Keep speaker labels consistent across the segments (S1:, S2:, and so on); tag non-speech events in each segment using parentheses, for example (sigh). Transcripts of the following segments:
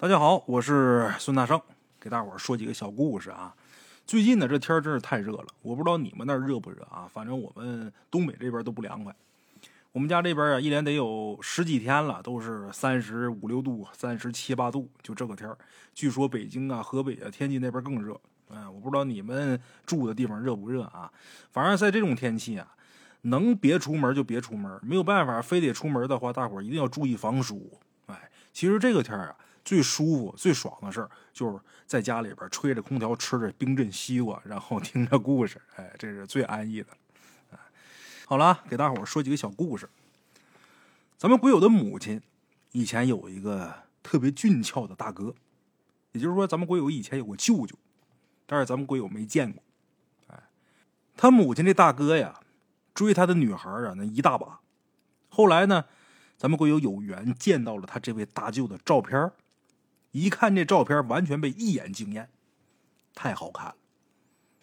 S1: 大家好，我是孙大圣，给大伙儿说几个小故事啊。最近呢，这天真是太热了，我不知道你们那儿热不热啊？反正我们东北这边都不凉快。我们家这边啊，一连得有十几天了，都是三十五六度、三十七八度，就这个天儿。据说北京啊、河北啊、天津那边更热。嗯，我不知道你们住的地方热不热啊？反正在这种天气啊，能别出门就别出门，没有办法，非得出门的话，大伙儿一定要注意防暑。哎，其实这个天儿啊。最舒服、最爽的事儿，就是在家里边吹着空调，吃着冰镇西瓜，然后听着故事。哎，这是最安逸的。好了，给大伙说几个小故事。咱们鬼友的母亲以前有一个特别俊俏的大哥，也就是说，咱们鬼友以前有个舅舅，但是咱们鬼友没见过。哎，他母亲这大哥呀，追他的女孩啊，那一大把。后来呢，咱们鬼友有缘见到了他这位大舅的照片一看这照片，完全被一眼惊艳，太好看了，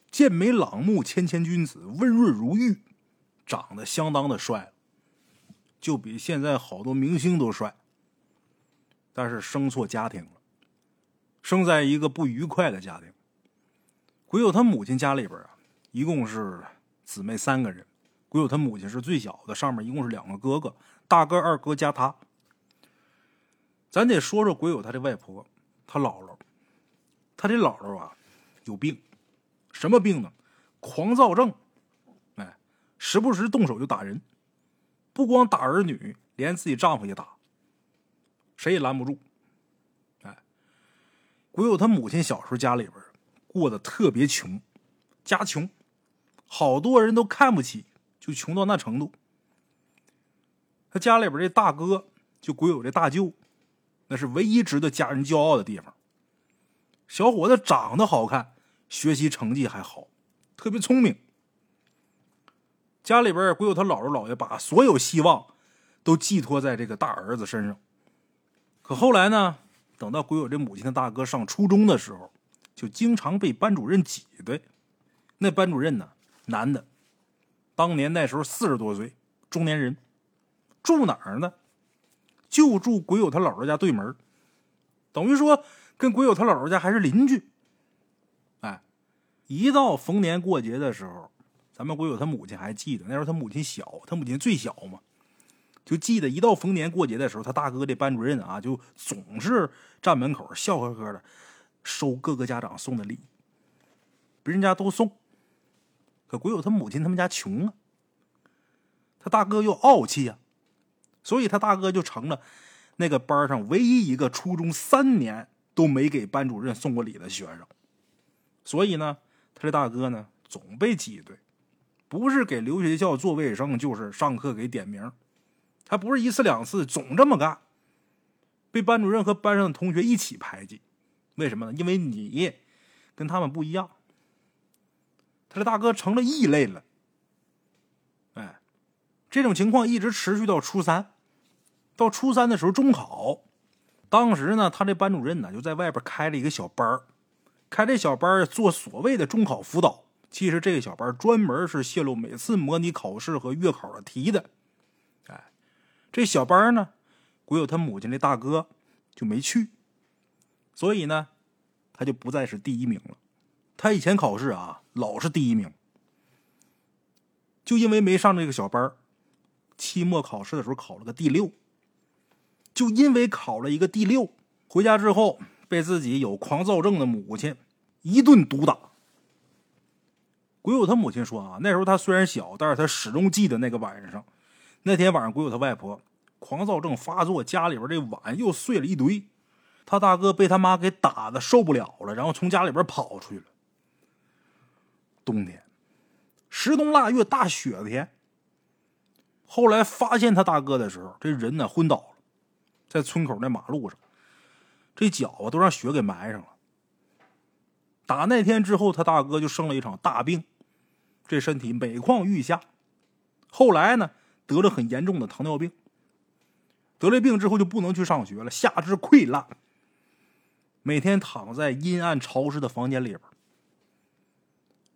S1: 剑眉朗目，谦谦君子，温润如玉，长得相当的帅就比现在好多明星都帅。但是生错家庭了，生在一个不愉快的家庭。鬼友他母亲家里边啊，一共是姊妹三个人，鬼友他母亲是最小的，上面一共是两个哥哥，大哥、二哥加他。咱得说说鬼友他的外婆，他姥姥，他这姥姥啊有病，什么病呢？狂躁症，哎，时不时动手就打人，不光打儿女，连自己丈夫也打，谁也拦不住。哎，鬼友他母亲小时候家里边过得特别穷，家穷，好多人都看不起，就穷到那程度。他家里边这大哥，就鬼友这大舅。那是唯一值得家人骄傲的地方。小伙子长得好看，学习成绩还好，特别聪明。家里边鬼友他姥姥姥爷把所有希望都寄托在这个大儿子身上。可后来呢，等到鬼友这母亲的大哥上初中的时候，就经常被班主任挤兑。那班主任呢，男的，当年那时候四十多岁，中年人，住哪儿呢？就住鬼友他姥姥家对门，等于说跟鬼友他姥姥家还是邻居。哎，一到逢年过节的时候，咱们鬼友他母亲还记得那时候他母亲小，他母亲最小嘛，就记得一到逢年过节的时候，他大哥的班主任啊，就总是站门口笑呵呵的收各个家长送的礼，别人家都送，可鬼友他母亲他们家穷啊，他大哥又傲气呀。所以他大哥就成了那个班上唯一一个初中三年都没给班主任送过礼的学生。所以呢，他这大哥呢总被挤兑，不是给留学校做卫生，就是上课给点名。他不是一次两次，总这么干，被班主任和班上的同学一起排挤。为什么呢？因为你跟他们不一样。他这大哥成了异类了。哎，这种情况一直持续到初三。到初三的时候，中考，当时呢，他这班主任呢就在外边开了一个小班开这小班做所谓的中考辅导。其实这个小班专门是泄露每次模拟考试和月考的题的。哎，这小班呢，鬼友他母亲这大哥就没去，所以呢，他就不再是第一名了。他以前考试啊，老是第一名，就因为没上这个小班期末考试的时候考了个第六。就因为考了一个第六，回家之后被自己有狂躁症的母亲一顿毒打。鬼友他母亲说啊，那时候他虽然小，但是他始终记得那个晚上。那天晚上，鬼友他外婆狂躁症发作，家里边这碗又碎了一堆，他大哥被他妈给打的受不了了，然后从家里边跑出去了。冬天，十冬腊月，大雪天。后来发现他大哥的时候，这人呢昏倒了。在村口那马路上，这脚啊都让雪给埋上了。打那天之后，他大哥就生了一场大病，这身体每况愈下。后来呢，得了很严重的糖尿病。得了病之后就不能去上学了，下肢溃烂，每天躺在阴暗潮湿的房间里边，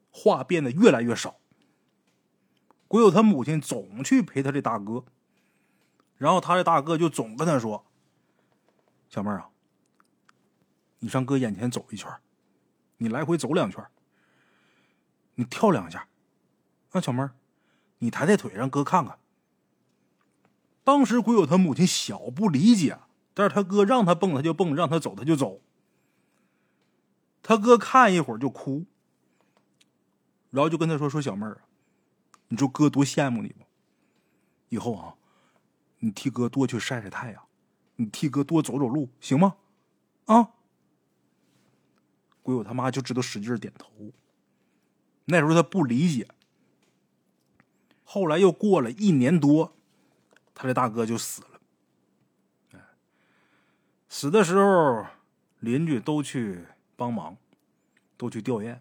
S1: 话变得越来越少。鬼友他母亲总去陪他这大哥，然后他这大哥就总跟他说。小妹儿啊，你上哥眼前走一圈，你来回走两圈，你跳两下，啊，小妹儿，你抬抬腿让哥看看。当时鬼友他母亲小不理解，但是他哥让他蹦他就蹦，让他走他就走。他哥看一会儿就哭，然后就跟他说：“说小妹儿，你说哥多羡慕你吗？以后啊，你替哥多去晒晒太阳，你替哥多走走路，行吗？啊？”鬼友他妈就知道使劲点头。那时候他不理解。后来又过了一年多，他这大哥就死了。死的时候，邻居都去。帮忙，都去吊唁。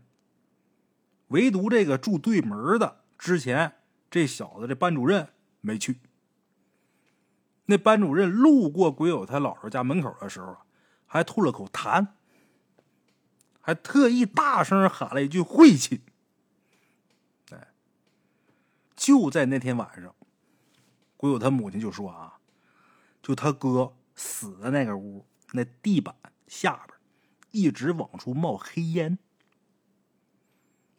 S1: 唯独这个住对门的，之前这小子这班主任没去。那班主任路过鬼友他姥姥家门口的时候还吐了口痰，还特意大声喊了一句晦气。哎，就在那天晚上，鬼友他母亲就说啊，就他哥死的那个屋，那地板下边。一直往出冒黑烟，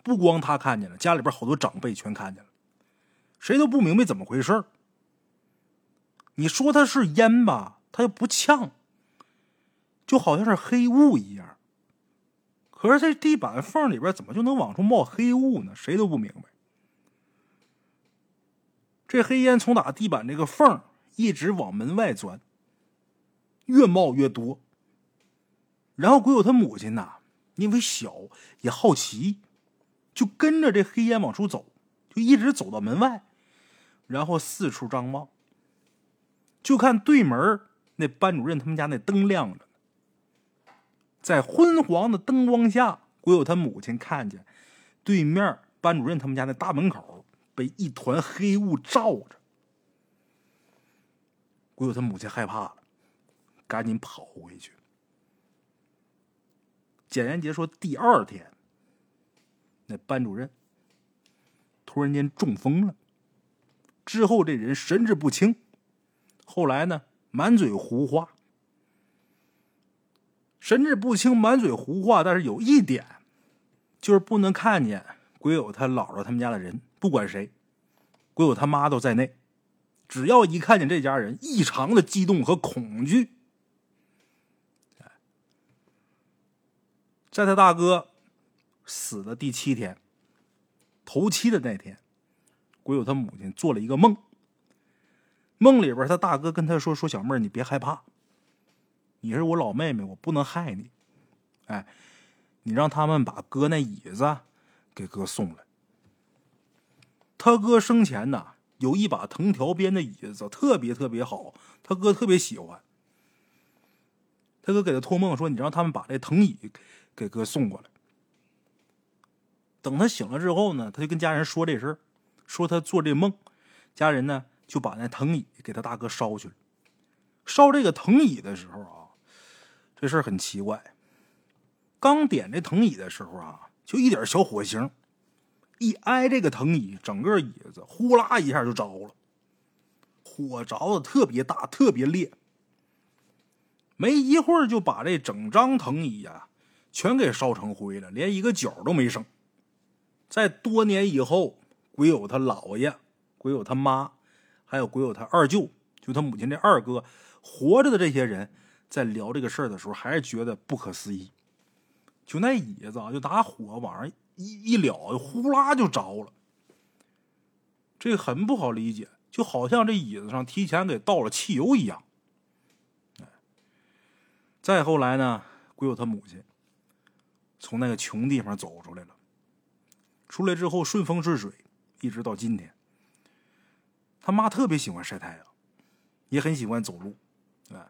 S1: 不光他看见了，家里边好多长辈全看见了，谁都不明白怎么回事你说它是烟吧，它又不呛，就好像是黑雾一样。可是这地板缝里边怎么就能往出冒黑雾呢？谁都不明白。这黑烟从打地板这个缝一直往门外钻，越冒越多。然后鬼友他母亲呐，因为小也好奇，就跟着这黑烟往出走，就一直走到门外，然后四处张望，就看对门那班主任他们家那灯亮着，在昏黄的灯光下，鬼友他母亲看见对面班主任他们家那大门口被一团黑雾罩着，鬼友他母亲害怕了，赶紧跑回去。简言杰说：“第二天，那班主任突然间中风了，之后这人神志不清，后来呢，满嘴胡话，神志不清，满嘴胡话。但是有一点，就是不能看见鬼友他姥姥他们家的人，不管谁，鬼友他妈都在内，只要一看见这家人，异常的激动和恐惧。”在他大哥死的第七天，头七的那天，鬼友他母亲做了一个梦。梦里边，他大哥跟他说：“说小妹儿，你别害怕，你是我老妹妹，我不能害你。哎，你让他们把哥那椅子给哥送来。他哥生前呐有一把藤条编的椅子，特别特别好，他哥特别喜欢。他哥给他托梦说：你让他们把这藤椅。”给哥送过来。等他醒了之后呢，他就跟家人说这事儿，说他做这梦，家人呢就把那藤椅给他大哥烧去了。烧这个藤椅的时候啊，这事儿很奇怪。刚点这藤椅的时候啊，就一点小火星，一挨这个藤椅，整个椅子呼啦一下就着了，火着的特别大，特别烈。没一会儿就把这整张藤椅呀。全给烧成灰了，连一个角都没剩。在多年以后，鬼友他姥爷、鬼友他妈，还有鬼友他二舅，就他母亲这二哥，活着的这些人，在聊这个事儿的时候，还是觉得不可思议。就那椅子啊，就拿火往上一一燎，呼啦就着了。这很不好理解，就好像这椅子上提前给倒了汽油一样。再后来呢，鬼友他母亲。从那个穷地方走出来了，出来之后顺风顺水，一直到今天。他妈特别喜欢晒太阳，也很喜欢走路，哎，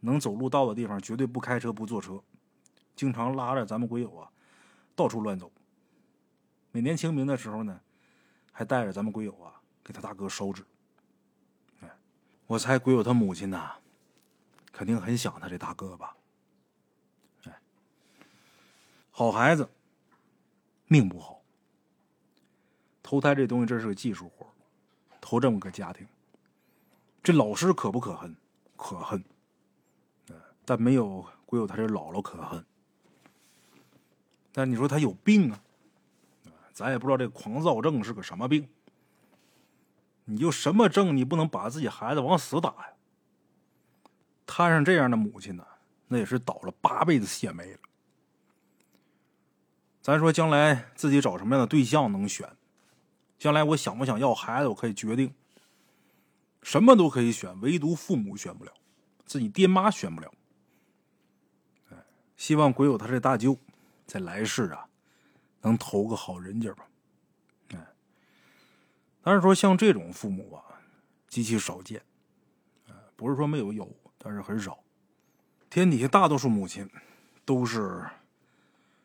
S1: 能走路到的地方绝对不开车不坐车，经常拉着咱们鬼友啊到处乱走。每年清明的时候呢，还带着咱们鬼友啊给他大哥烧纸。哎，我猜鬼友他母亲呐，肯定很想他这大哥吧。好孩子，命不好。投胎这东西，这是个技术活投这么个家庭，这老师可不可恨？可恨。但没有鬼友他这姥姥可恨。但你说他有病啊？咱也不知道这狂躁症是个什么病。你就什么症，你不能把自己孩子往死打呀？摊上这样的母亲呢，那也是倒了八辈子血霉了。咱说将来自己找什么样的对象能选？将来我想不想要孩子，我可以决定。什么都可以选，唯独父母选不了，自己爹妈选不了。希望鬼友他这大舅在来世啊，能投个好人家吧。哎，但是说像这种父母啊，极其少见。不是说没有有，但是很少。天底下大多数母亲都是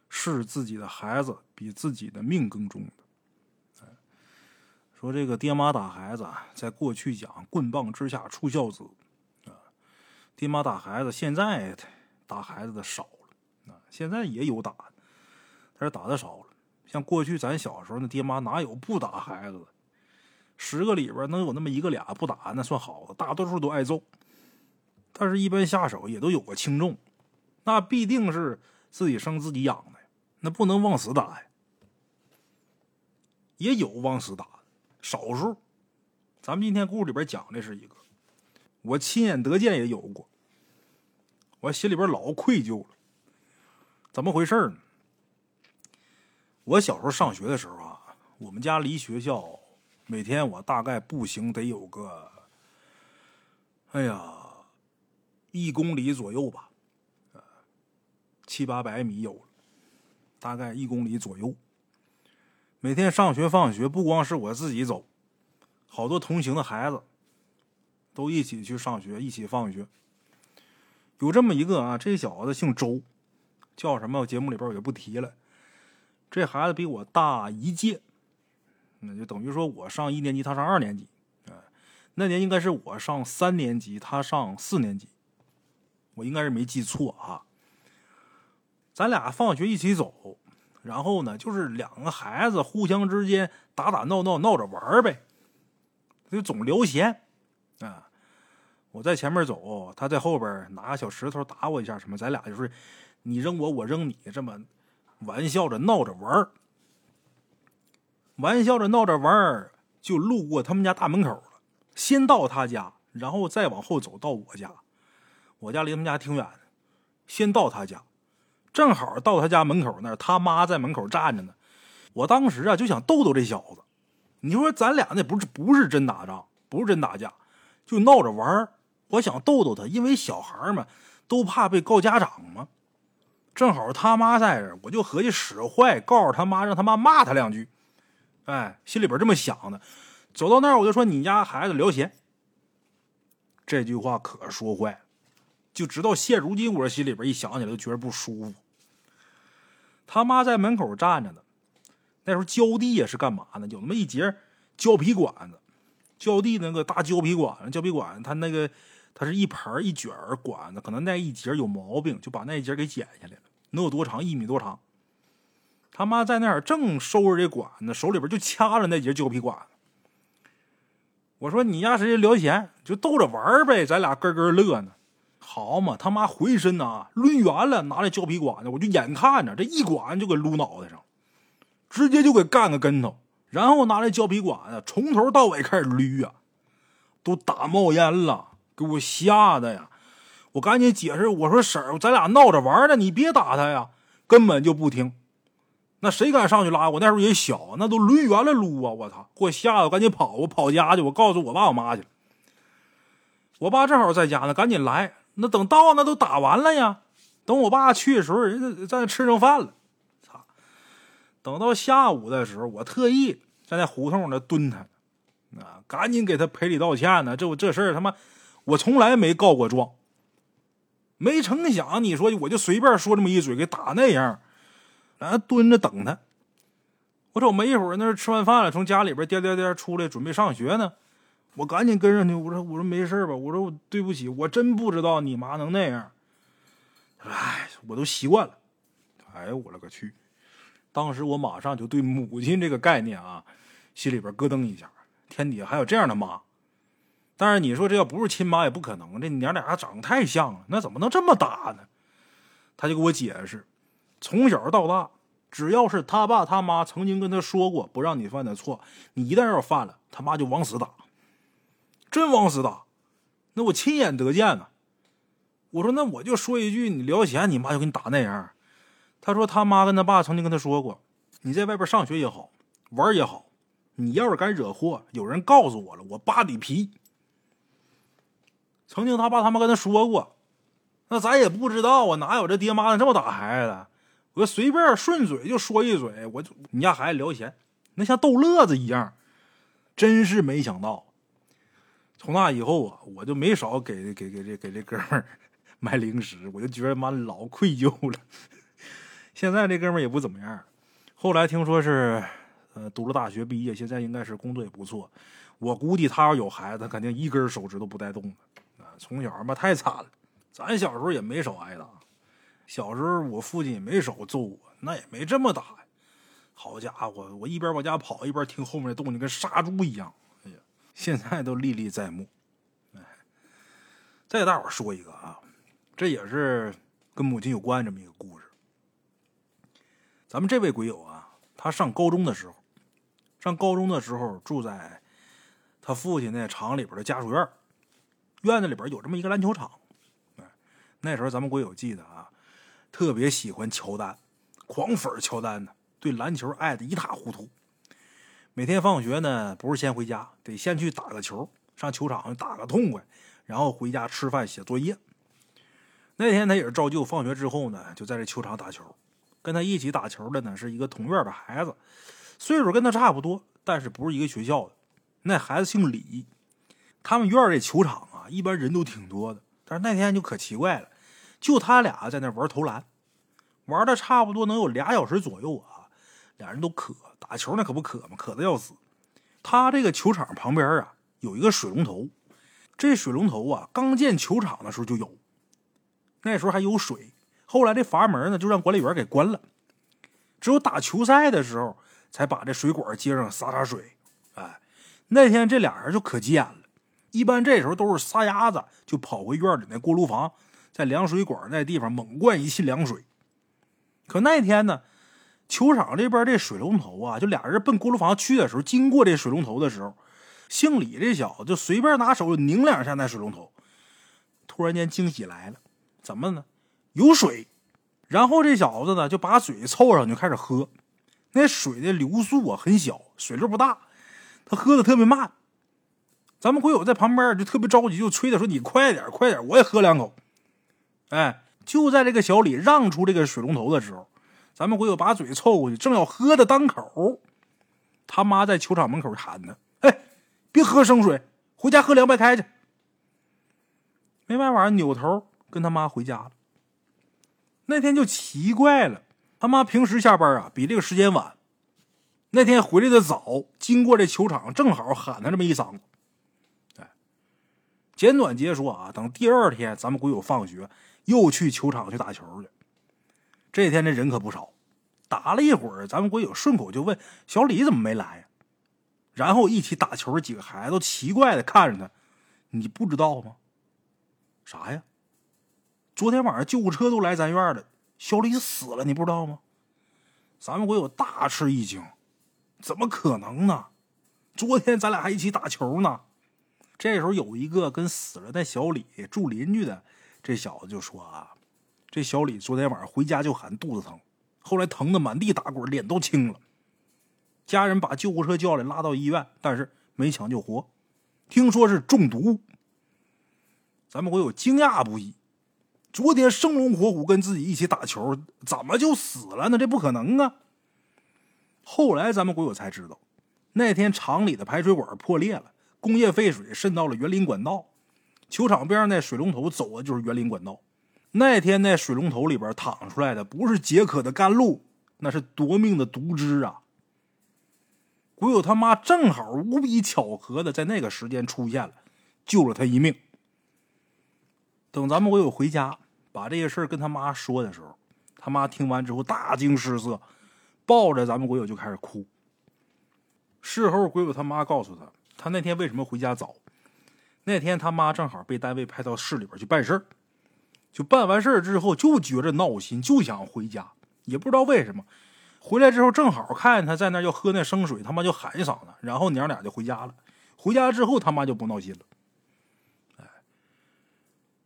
S1: 视自己的孩子比自己的命更重的。说这个爹妈打孩子，在过去讲“棍棒之下出孝子”，啊，爹妈打孩子，现在打孩子的少了，啊，现在也有打，但是打的少了。像过去咱小时候，那爹妈哪有不打孩子的？十个里边能有那么一个俩不打，那算好的，大多数都挨揍。但是，一般下手也都有个轻重，那必定是自己生自己养的，那不能往死打呀。也有往死打。少数，咱们今天故事里边讲的是一个，我亲眼得见也有过，我心里边老愧疚了。怎么回事呢？我小时候上学的时候啊，我们家离学校每天我大概步行得有个，哎呀，一公里左右吧，七八百米有了，大概一公里左右。每天上学放学，不光是我自己走，好多同行的孩子都一起去上学，一起放学。有这么一个啊，这小子姓周，叫什么？节目里边我就不提了。这孩子比我大一届，那就等于说我上一年级，他上二年级。那年应该是我上三年级，他上四年级，我应该是没记错啊。咱俩放学一起走。然后呢，就是两个孩子互相之间打打闹闹闹着玩呗，就总聊闲啊。我在前面走，他在后边拿个小石头打我一下，什么？咱俩就是你扔我，我扔你，这么玩笑着闹着玩玩笑着闹着玩就路过他们家大门口了。先到他家，然后再往后走到我家。我家离他们家挺远的，先到他家。正好到他家门口那儿，他妈在门口站着呢。我当时啊就想逗逗这小子。你说咱俩那不是不是真打仗，不是真打架，就闹着玩我想逗逗他，因为小孩嘛都怕被告家长嘛。正好他妈在这，我就合计使坏，告诉他妈，让他妈骂他两句。哎，心里边这么想的。走到那儿，我就说：“你家孩子聊闲。”这句话可说坏。就直到现如今，我心里边一想起来都觉得不舒服。他妈在门口站着呢，那时候浇地也是干嘛呢？有那么一节胶皮管子，浇地那个大胶皮管子，胶皮管子它那个它是一盘一卷管子，可能那一节有毛病，就把那一节给剪下来了。能有多长？一米多长。他妈在那儿正收拾这管子，手里边就掐着那节胶皮管子。我说你家谁聊闲，就逗着玩呗，咱俩咯咯乐呢。好嘛，他妈回身呐抡圆了，拿着胶皮管子，我就眼看着这一管就给撸脑袋上，直接就给干个跟头，然后拿着胶皮管子从头到尾开始捋啊，都打冒烟了，给我吓的呀！我赶紧解释，我说婶儿，咱俩闹着玩呢，你别打他呀，根本就不听。那谁敢上去拉？我那时候也小，那都抡圆了撸啊！我操，给我吓得赶紧跑，我跑家去，我告诉我爸我妈去。我爸正好在家呢，赶紧来。那等到那都打完了呀，等我爸去的时候，人家在那吃上饭了。操！等到下午的时候，我特意在那胡同那蹲他，啊，赶紧给他赔礼道歉呢。这这事儿他妈，我从来没告过状。没成想，你说我就随便说这么一嘴，给打那样，然后蹲着等他。我瞅没一会儿，那吃完饭了，从家里边颠颠颠出来，准备上学呢。我赶紧跟上去，我说：“我说没事吧？我说我对不起，我真不知道你妈能那样。”哎，我都习惯了。哎呦，我勒个去！当时我马上就对母亲这个概念啊，心里边咯噔一下。天底下还有这样的妈？但是你说这要不是亲妈也不可能，这娘俩长得太像了，那怎么能这么打呢？他就给我解释，从小到大，只要是他爸他妈曾经跟他说过不让你犯的错，你一旦要犯了，他妈就往死打，真往死打。那我亲眼得见呢。我说那我就说一句，你聊闲，你妈就给你打那样。他说他妈跟他爸曾经跟他说过，你在外边上学也好，玩也好，你要是敢惹祸，有人告诉我了，我扒你皮。曾经他爸他妈跟他说过，那咱也不知道啊，哪有这爹妈这么打孩子的？我随便顺嘴就说一嘴，我就你家孩子聊闲，那像逗乐子一样，真是没想到。从那以后啊，我就没少给给给这给这哥们儿 (laughs) 买零食，我就觉得妈老愧疚了。现在这哥们儿也不怎么样，后来听说是呃读了大学毕业，现在应该是工作也不错。我估计他要有孩子，肯定一根手指都不带动的。从小嘛太惨了，咱小时候也没少挨打。小时候我父亲也没少揍我，那也没这么打。好家伙，我一边往家跑，一边听后面的动静，跟杀猪一样。现在都历历在目。哎，再给大伙说一个啊，这也是跟母亲有关这么一个故事。咱们这位鬼友啊，他上高中的时候，上高中的时候住在他父亲那厂里边的家属院。院子里边有这么一个篮球场，哎那时候咱们鬼友记得啊，特别喜欢乔丹，狂粉乔丹的，对篮球爱的一塌糊涂。每天放学呢，不是先回家，得先去打个球，上球场打个痛快，然后回家吃饭写作业。那天他也是照旧，放学之后呢，就在这球场打球。跟他一起打球的呢，是一个同院的孩子，岁数跟他差不多，但是不是一个学校的。那孩子姓李，他们院这球场啊。一般人都挺多的，但是那天就可奇怪了，就他俩在那玩投篮，玩的差不多能有俩小时左右啊。俩人都渴，打球那可不渴吗？渴的要死。他这个球场旁边啊有一个水龙头，这水龙头啊刚建球场的时候就有，那时候还有水。后来这阀门呢就让管理员给关了，只有打球赛的时候才把这水管接上洒洒水。哎，那天这俩人就可急眼了。一般这时候都是撒丫子就跑回院里那锅炉房，在凉水管那地方猛灌一气凉水。可那天呢，球场这边这水龙头啊，就俩人奔锅炉房去的时候，经过这水龙头的时候，姓李这小子就随便拿手拧两下那水龙头，突然间惊喜来了，怎么呢？有水。然后这小子呢就把嘴凑上就开始喝，那水的流速啊很小，水流不大，他喝的特别慢。咱们鬼友在旁边就特别着急，就催他说：“你快点，快点，我也喝两口。”哎，就在这个小李让出这个水龙头的时候，咱们鬼友把嘴凑过去，正要喝的当口，他妈在球场门口喊他：“哎，别喝生水，回家喝凉白开去。”没办法，扭头跟他妈回家了。那天就奇怪了，他妈平时下班啊比这个时间晚，那天回来的早，经过这球场正好喊他这么一嗓子。简短结说啊，等第二天咱们鬼友放学，又去球场去打球去。这天这人可不少，打了一会儿，咱们鬼友顺口就问小李怎么没来？然后一起打球的几个孩子都奇怪的看着他，你不知道吗？啥呀？昨天晚上救护车都来咱院了，小李死了，你不知道吗？咱们鬼友大吃一惊，怎么可能呢？昨天咱俩还一起打球呢。这时候有一个跟死了的小李住邻居的，这小子就说啊，这小李昨天晚上回家就喊肚子疼，后来疼的满地打滚，脸都青了。家人把救护车叫来拉到医院，但是没抢救活，听说是中毒。咱们会有惊讶不已，昨天生龙活虎跟自己一起打球，怎么就死了呢？这不可能啊！后来咱们国友才知道，那天厂里的排水管破裂了。工业废水渗到了园林管道，球场边上那水龙头走的就是园林管道。那天那水龙头里边淌出来的不是解渴的甘露，那是夺命的毒汁啊！鬼友他妈正好无比巧合的在那个时间出现了，救了他一命。等咱们鬼友回家把这些事跟他妈说的时候，他妈听完之后大惊失色，抱着咱们鬼友就开始哭。事后鬼友他妈告诉他。他那天为什么回家早？那天他妈正好被单位派到市里边去办事儿，就办完事儿之后就觉着闹心，就想回家，也不知道为什么。回来之后正好看见他在那要喝那生水，他妈就喊一嗓子，然后娘俩就回家了。回家之后他妈就不闹心了。哎，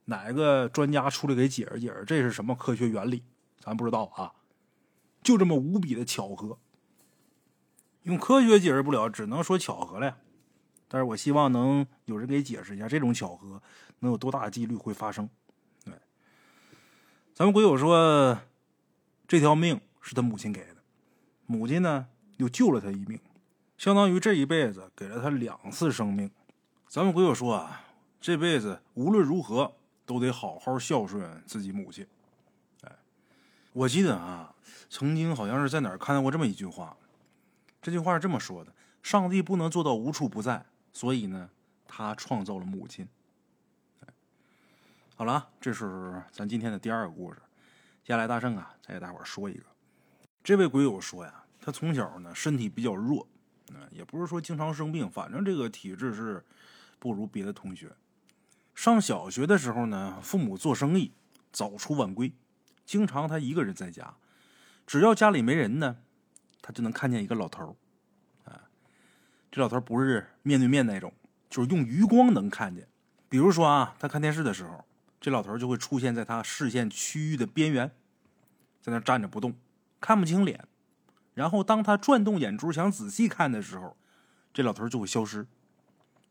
S1: 哪个专家出来给解释解释这是什么科学原理？咱不知道啊。就这么无比的巧合，用科学解释不了，只能说巧合了。但是我希望能有人给解释一下，这种巧合能有多大几率会发生？咱们鬼友说，这条命是他母亲给的。母亲呢，又救了他一命，相当于这一辈子给了他两次生命。咱们鬼友说啊，这辈子无论如何都得好好孝顺自己母亲。哎，我记得啊，曾经好像是在哪儿看到过这么一句话，这句话是这么说的：上帝不能做到无处不在，所以呢，他创造了母亲。好了，这是咱今天的第二个故事。接下来大圣啊，再给大伙说一个。这位鬼友说呀，他从小呢身体比较弱，嗯，也不是说经常生病，反正这个体质是不如别的同学。上小学的时候呢，父母做生意早出晚归，经常他一个人在家，只要家里没人呢，他就能看见一个老头儿啊，这老头儿不是面对面那种，就是用余光能看见。比如说啊，他看电视的时候，这老头就会出现在他视线区域的边缘，在那站着不动。看不清脸，然后当他转动眼珠想仔细看的时候，这老头就会消失，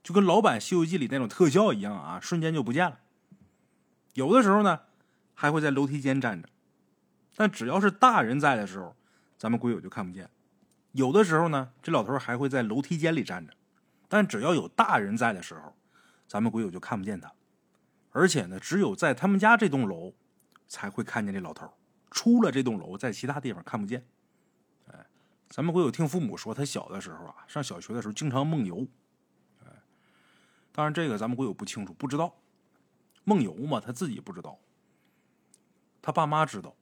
S1: 就跟老版《西游记》里那种特效一样啊，瞬间就不见了。有的时候呢，还会在楼梯间站着，但只要是大人在的时候，咱们鬼友就看不见。有的时候呢，这老头还会在楼梯间里站着，但只要有大人在的时候，咱们鬼友就看不见他。而且呢，只有在他们家这栋楼才会看见这老头。出了这栋楼，在其他地方看不见。哎，咱们会有听父母说，他小的时候啊，上小学的时候经常梦游。哎，当然这个咱们会有不清楚，不知道梦游嘛，他自己不知道，他爸妈知道。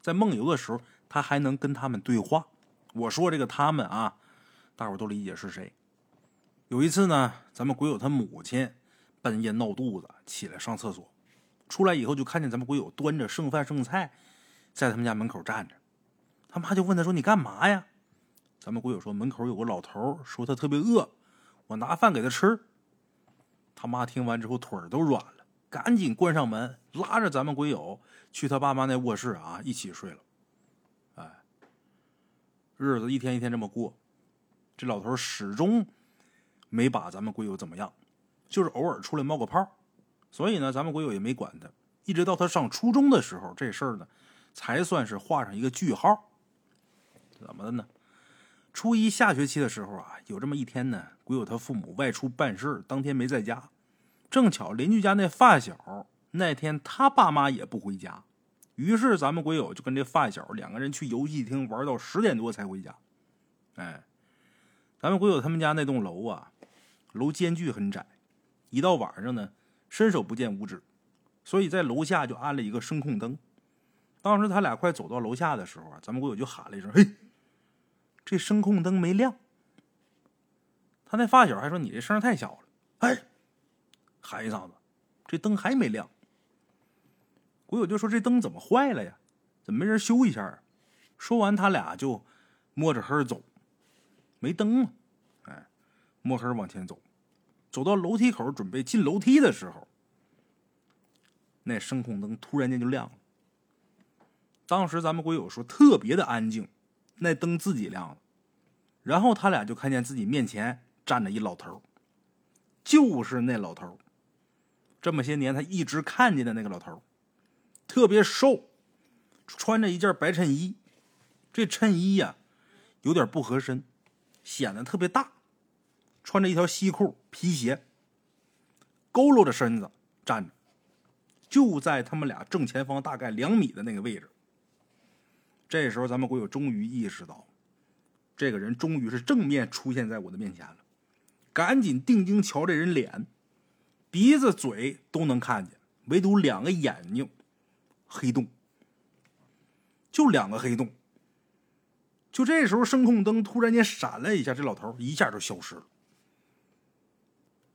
S1: 在梦游的时候，他还能跟他们对话。我说这个他们啊，大伙都理解是谁。有一次呢，咱们鬼友他母亲半夜闹肚子，起来上厕所。出来以后就看见咱们鬼友端着剩饭剩菜，在他们家门口站着。他妈就问他说：“你干嘛呀？”咱们鬼友说：“门口有个老头，说他特别饿，我拿饭给他吃。”他妈听完之后腿儿都软了，赶紧关上门，拉着咱们鬼友去他爸妈那卧室啊，一起睡了。哎，日子一天一天这么过，这老头始终没把咱们鬼友怎么样，就是偶尔出来冒个泡。所以呢，咱们鬼友也没管他，一直到他上初中的时候，这事儿呢，才算是画上一个句号。怎么的呢？初一下学期的时候啊，有这么一天呢，鬼友他父母外出办事当天没在家，正巧邻居家那发小那天他爸妈也不回家，于是咱们鬼友就跟这发小两个人去游戏厅玩到十点多才回家。哎，咱们鬼友他们家那栋楼啊，楼间距很窄，一到晚上呢。伸手不见五指，所以在楼下就安了一个声控灯。当时他俩快走到楼下的时候啊，咱们鬼友就喊了一声：“嘿，这声控灯没亮。”他那发小还说：“你这声太小了。”哎，喊一嗓子，这灯还没亮。鬼友就说：“这灯怎么坏了呀？怎么没人修一下啊？”说完，他俩就摸着黑走，没灯啊！哎，摸黑往前走。走到楼梯口准备进楼梯的时候，那声控灯突然间就亮了。当时咱们鬼友说特别的安静，那灯自己亮了。然后他俩就看见自己面前站着一老头，就是那老头，这么些年他一直看见的那个老头，特别瘦，穿着一件白衬衣，这衬衣呀有点不合身，显得特别大。穿着一条西裤、皮鞋，佝偻着身子站着，就在他们俩正前方大概两米的那个位置。这时候，咱们鬼友终于意识到，这个人终于是正面出现在我的面前了。赶紧定睛瞧这人脸，鼻子、嘴都能看见，唯独两个眼睛黑洞，就两个黑洞。就这时候，声控灯突然间闪了一下，这老头一下就消失了。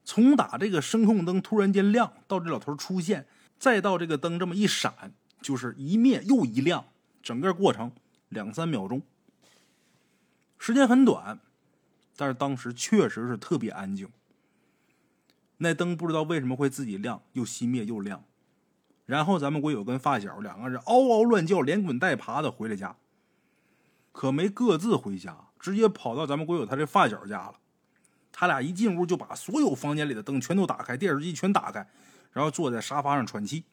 S1: 从打这个声控灯突然间亮到这老头出现，再到这个灯这么一闪，就是一灭又一亮，整个过程两三秒钟，时间很短，但是当时确实是特别安静。那灯不知道为什么会自己亮，又熄灭又亮。然后咱们鬼友跟发小两个人嗷嗷乱叫，连滚带爬的回了家。可没各自回家，直接跑到咱们鬼友他这发小家了。他俩一进屋就把所有房间里的灯全都打开，电视机全打开，然后坐在沙发上喘气。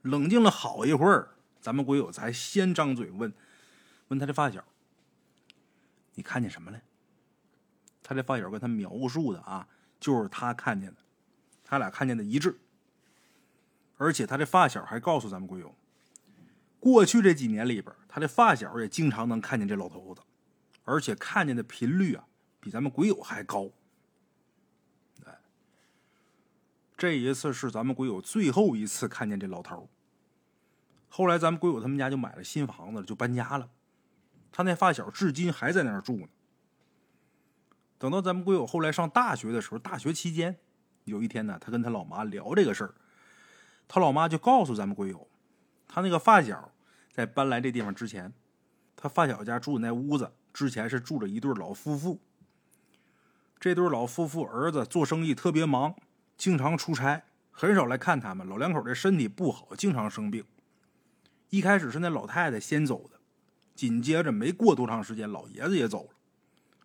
S1: 冷静了好一会儿，咱们鬼友才先张嘴问，问他的发小：“你看见什么了？”他的发小跟他描述的啊。就是他看见的，他俩看见的一致。而且他的发小还告诉咱们鬼友，过去这几年里边，他的发小也经常能看见这老头子，而且看见的频率啊，比咱们鬼友还高。哎，这一次是咱们鬼友最后一次看见这老头。后来咱们鬼友他们家就买了新房子了，就搬家了。他那发小至今还在那儿住呢。等到咱们鬼友后来上大学的时候，大学期间，有一天呢，他跟他老妈聊这个事儿，他老妈就告诉咱们鬼友，他那个发小在搬来这地方之前，他发小家住的那屋子之前是住着一对老夫妇。这对老夫妇儿子做生意特别忙，经常出差，很少来看他们。老两口这身体不好，经常生病。一开始是那老太太先走的，紧接着没过多长时间，老爷子也走了。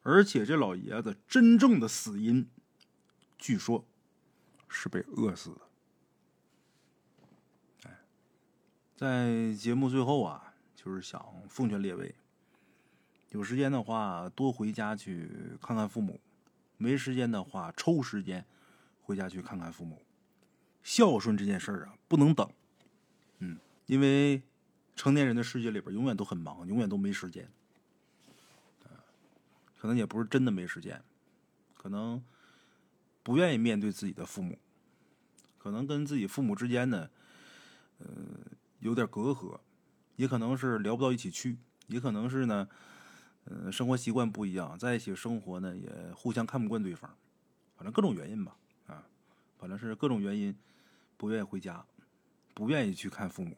S1: 而且这老爷子真正的死因，据说是被饿死的。哎，在节目最后啊，就是想奉劝列位，有时间的话多回家去看看父母，没时间的话抽时间回家去看看父母。孝顺这件事儿啊，不能等。嗯，因为成年人的世界里边永远都很忙，永远都没时间。可能也不是真的没时间，可能不愿意面对自己的父母，可能跟自己父母之间呢，呃，有点隔阂，也可能是聊不到一起去，也可能是呢，呃，生活习惯不一样，在一起生活呢也互相看不惯对方，反正各种原因吧，啊，反正是各种原因不愿意回家，不愿意去看父母，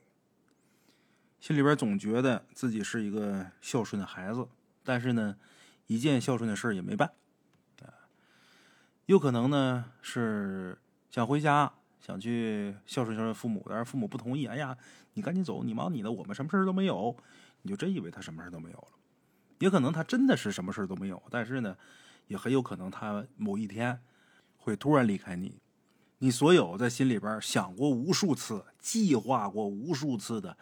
S1: 心里边总觉得自己是一个孝顺的孩子，但是呢。一件孝顺的事也没办，啊，有可能呢是想回家，想去孝顺孝顺父母，但是父母不同意。哎呀，你赶紧走，你忙你的，我们什么事都没有。你就真以为他什么事都没有了？也可能他真的是什么事都没有，但是呢，也很有可能他某一天会突然离开你。你所有在心里边想过无数次、计划过无数次的，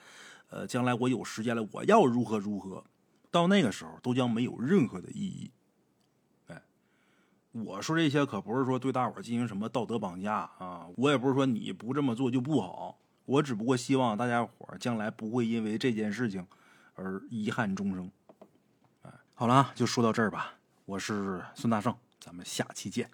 S1: 呃，将来我有时间了，我要如何如何。到那个时候，都将没有任何的意义。哎，我说这些可不是说对大伙进行什么道德绑架啊，我也不是说你不这么做就不好，我只不过希望大家伙将来不会因为这件事情而遗憾终生。好了，就说到这儿吧。我是孙大圣，咱们下期见。